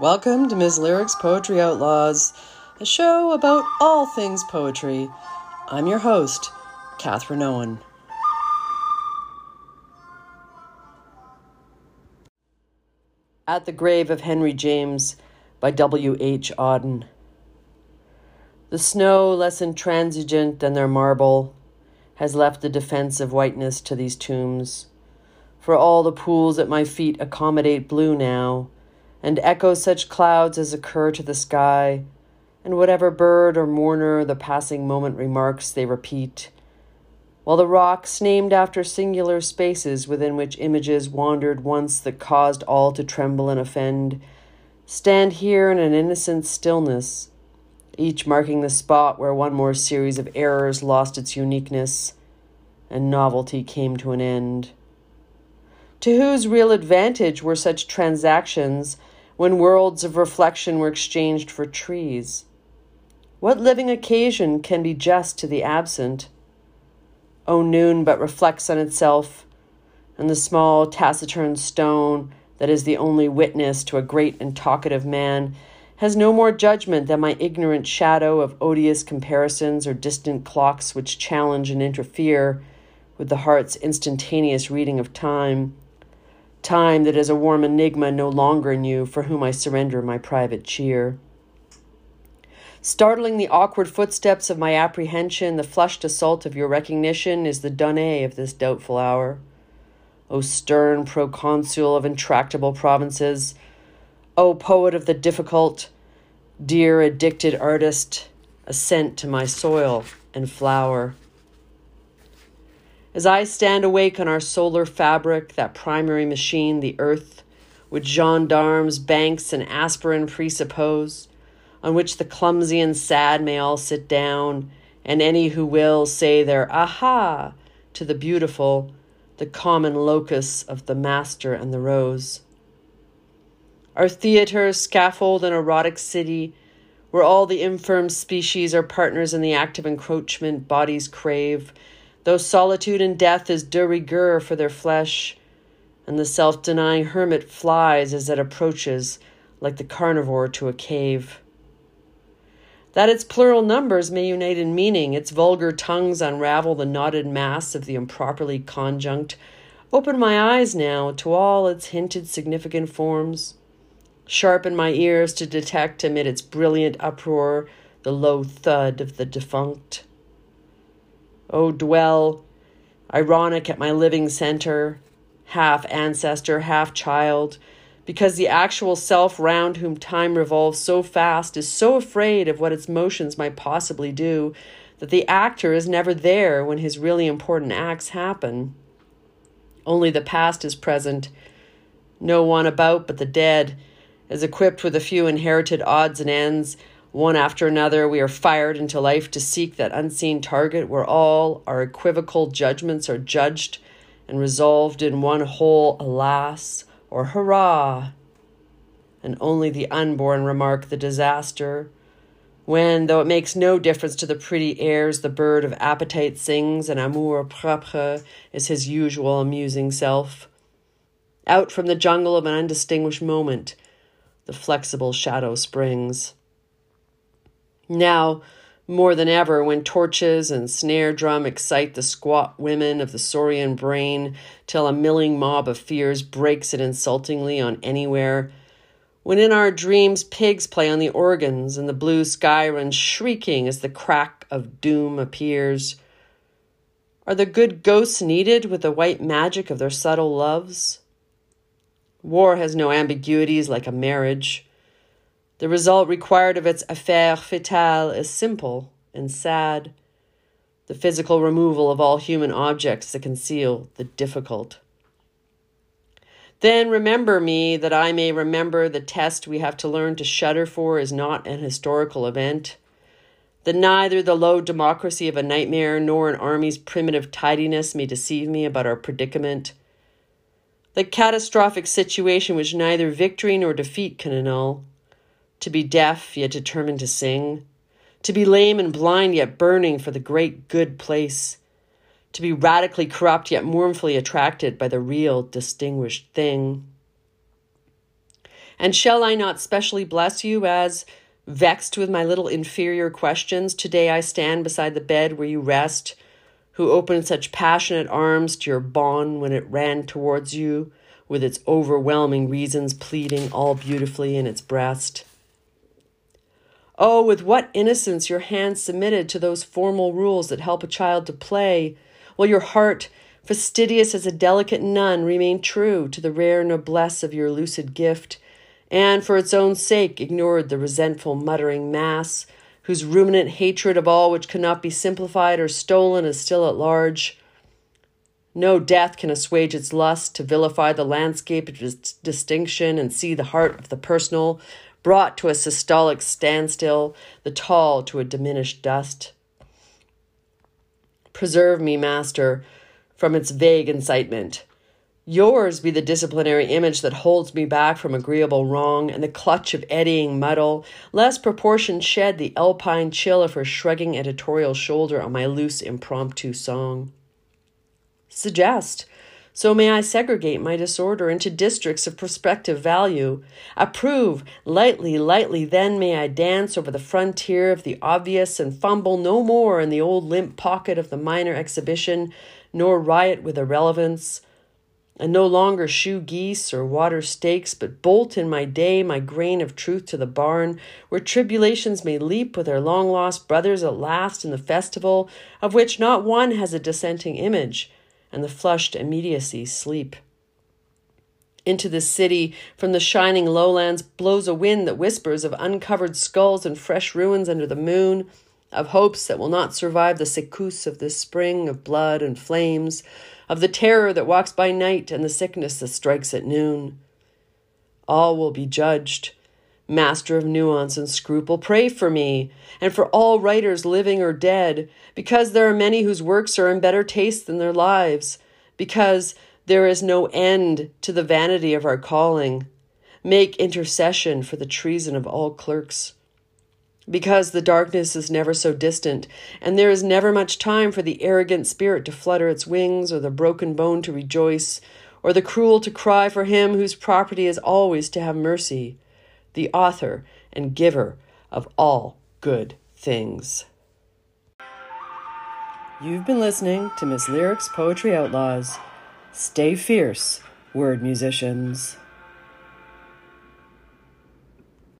Welcome to Ms. Lyrics Poetry Outlaws, a show about all things poetry. I'm your host, Catherine Owen. At the Grave of Henry James by W. H. Auden. The snow, less intransigent than their marble, has left the defense of whiteness to these tombs. For all the pools at my feet accommodate blue now, and echo such clouds as occur to the sky, and whatever bird or mourner the passing moment remarks, they repeat. While the rocks, named after singular spaces within which images wandered once that caused all to tremble and offend, stand here in an innocent stillness each marking the spot where one more series of errors lost its uniqueness and novelty came to an end. To whose real advantage were such transactions when worlds of reflection were exchanged for trees? What living occasion can be just to the absent? O noon but reflects on itself, and the small taciturn stone that is the only witness to a great and talkative man has no more judgment than my ignorant shadow of odious comparisons or distant clocks which challenge and interfere with the heart's instantaneous reading of time. Time that is a warm enigma no longer in you, for whom I surrender my private cheer. Startling the awkward footsteps of my apprehension, the flushed assault of your recognition is the donnée of this doubtful hour. O stern proconsul of intractable provinces, O poet of the difficult, dear addicted artist, assent to my soil and flower. As I stand awake on our solar fabric, that primary machine, the earth, which gendarmes, banks, and aspirin presuppose, on which the clumsy and sad may all sit down, and any who will say their aha to the beautiful, the common locus of the master and the rose. Our theater, scaffold, and erotic city, where all the infirm species are partners in the act of encroachment bodies crave, though solitude and death is de rigueur for their flesh, and the self denying hermit flies as it approaches, like the carnivore to a cave. That its plural numbers may unite in meaning, its vulgar tongues unravel the knotted mass of the improperly conjunct, open my eyes now to all its hinted significant forms sharpen my ears to detect amid its brilliant uproar the low thud of the defunct. Oh, dwell, ironic at my living center, half ancestor, half child, because the actual self round whom time revolves so fast is so afraid of what its motions might possibly do that the actor is never there when his really important acts happen. Only the past is present, no one about but the dead is equipped with a few inherited odds and ends. One after another, we are fired into life to seek that unseen target where all our equivocal judgments are judged and resolved in one whole alas or hurrah. And only the unborn remark the disaster. When, though it makes no difference to the pretty airs the bird of appetite sings, and amour propre is his usual amusing self. Out from the jungle of an undistinguished moment, the flexible shadow springs. Now, more than ever, when torches and snare drum excite the squat women of the saurian brain till a milling mob of fears breaks it insultingly on anywhere, when in our dreams pigs play on the organs and the blue sky runs shrieking as the crack of doom appears, are the good ghosts needed with the white magic of their subtle loves? War has no ambiguities like a marriage. The result required of its affaire fatale is simple and sad the physical removal of all human objects that conceal the difficult. Then remember me that I may remember the test we have to learn to shudder for is not an historical event, that neither the low democracy of a nightmare nor an army's primitive tidiness may deceive me about our predicament the catastrophic situation which neither victory nor defeat can annul. To be deaf, yet determined to sing. To be lame and blind, yet burning for the great good place. To be radically corrupt, yet mournfully attracted by the real distinguished thing. And shall I not specially bless you as, vexed with my little inferior questions, today I stand beside the bed where you rest, who opened such passionate arms to your Bon when it ran towards you, with its overwhelming reasons pleading all beautifully in its breast? Oh, with what innocence your hands submitted to those formal rules that help a child to play, while your heart, fastidious as a delicate nun, remained true to the rare noblesse of your lucid gift, and for its own sake ignored the resentful, muttering mass, whose ruminant hatred of all which cannot be simplified or stolen is still at large. No death can assuage its lust to vilify the landscape of distinction and see the heart of the personal brought to a systolic standstill, the tall to a diminished dust. Preserve me, Master, from its vague incitement. Yours be the disciplinary image that holds me back from agreeable wrong and the clutch of eddying muddle, lest proportion shed the alpine chill of her shrugging editorial shoulder on my loose impromptu song. Suggest so may I segregate my disorder into districts of prospective value. Approve, lightly, lightly, then may I dance over the frontier of the obvious and fumble no more in the old limp pocket of the minor exhibition, nor riot with irrelevance. And no longer shoe geese or water stakes, but bolt in my day my grain of truth to the barn, where tribulations may leap with their long lost brothers at last in the festival, of which not one has a dissenting image and the flushed immediacy sleep. Into the city, from the shining lowlands, blows a wind that whispers of uncovered skulls and fresh ruins under the moon, of hopes that will not survive the secousse of this spring of blood and flames, of the terror that walks by night and the sickness that strikes at noon. All will be judged, Master of nuance and scruple, pray for me and for all writers living or dead, because there are many whose works are in better taste than their lives, because there is no end to the vanity of our calling. Make intercession for the treason of all clerks. Because the darkness is never so distant, and there is never much time for the arrogant spirit to flutter its wings, or the broken bone to rejoice, or the cruel to cry for him whose property is always to have mercy the author and giver of all good things. You've been listening to Miss Lyric's Poetry Outlaws. Stay fierce, word musicians.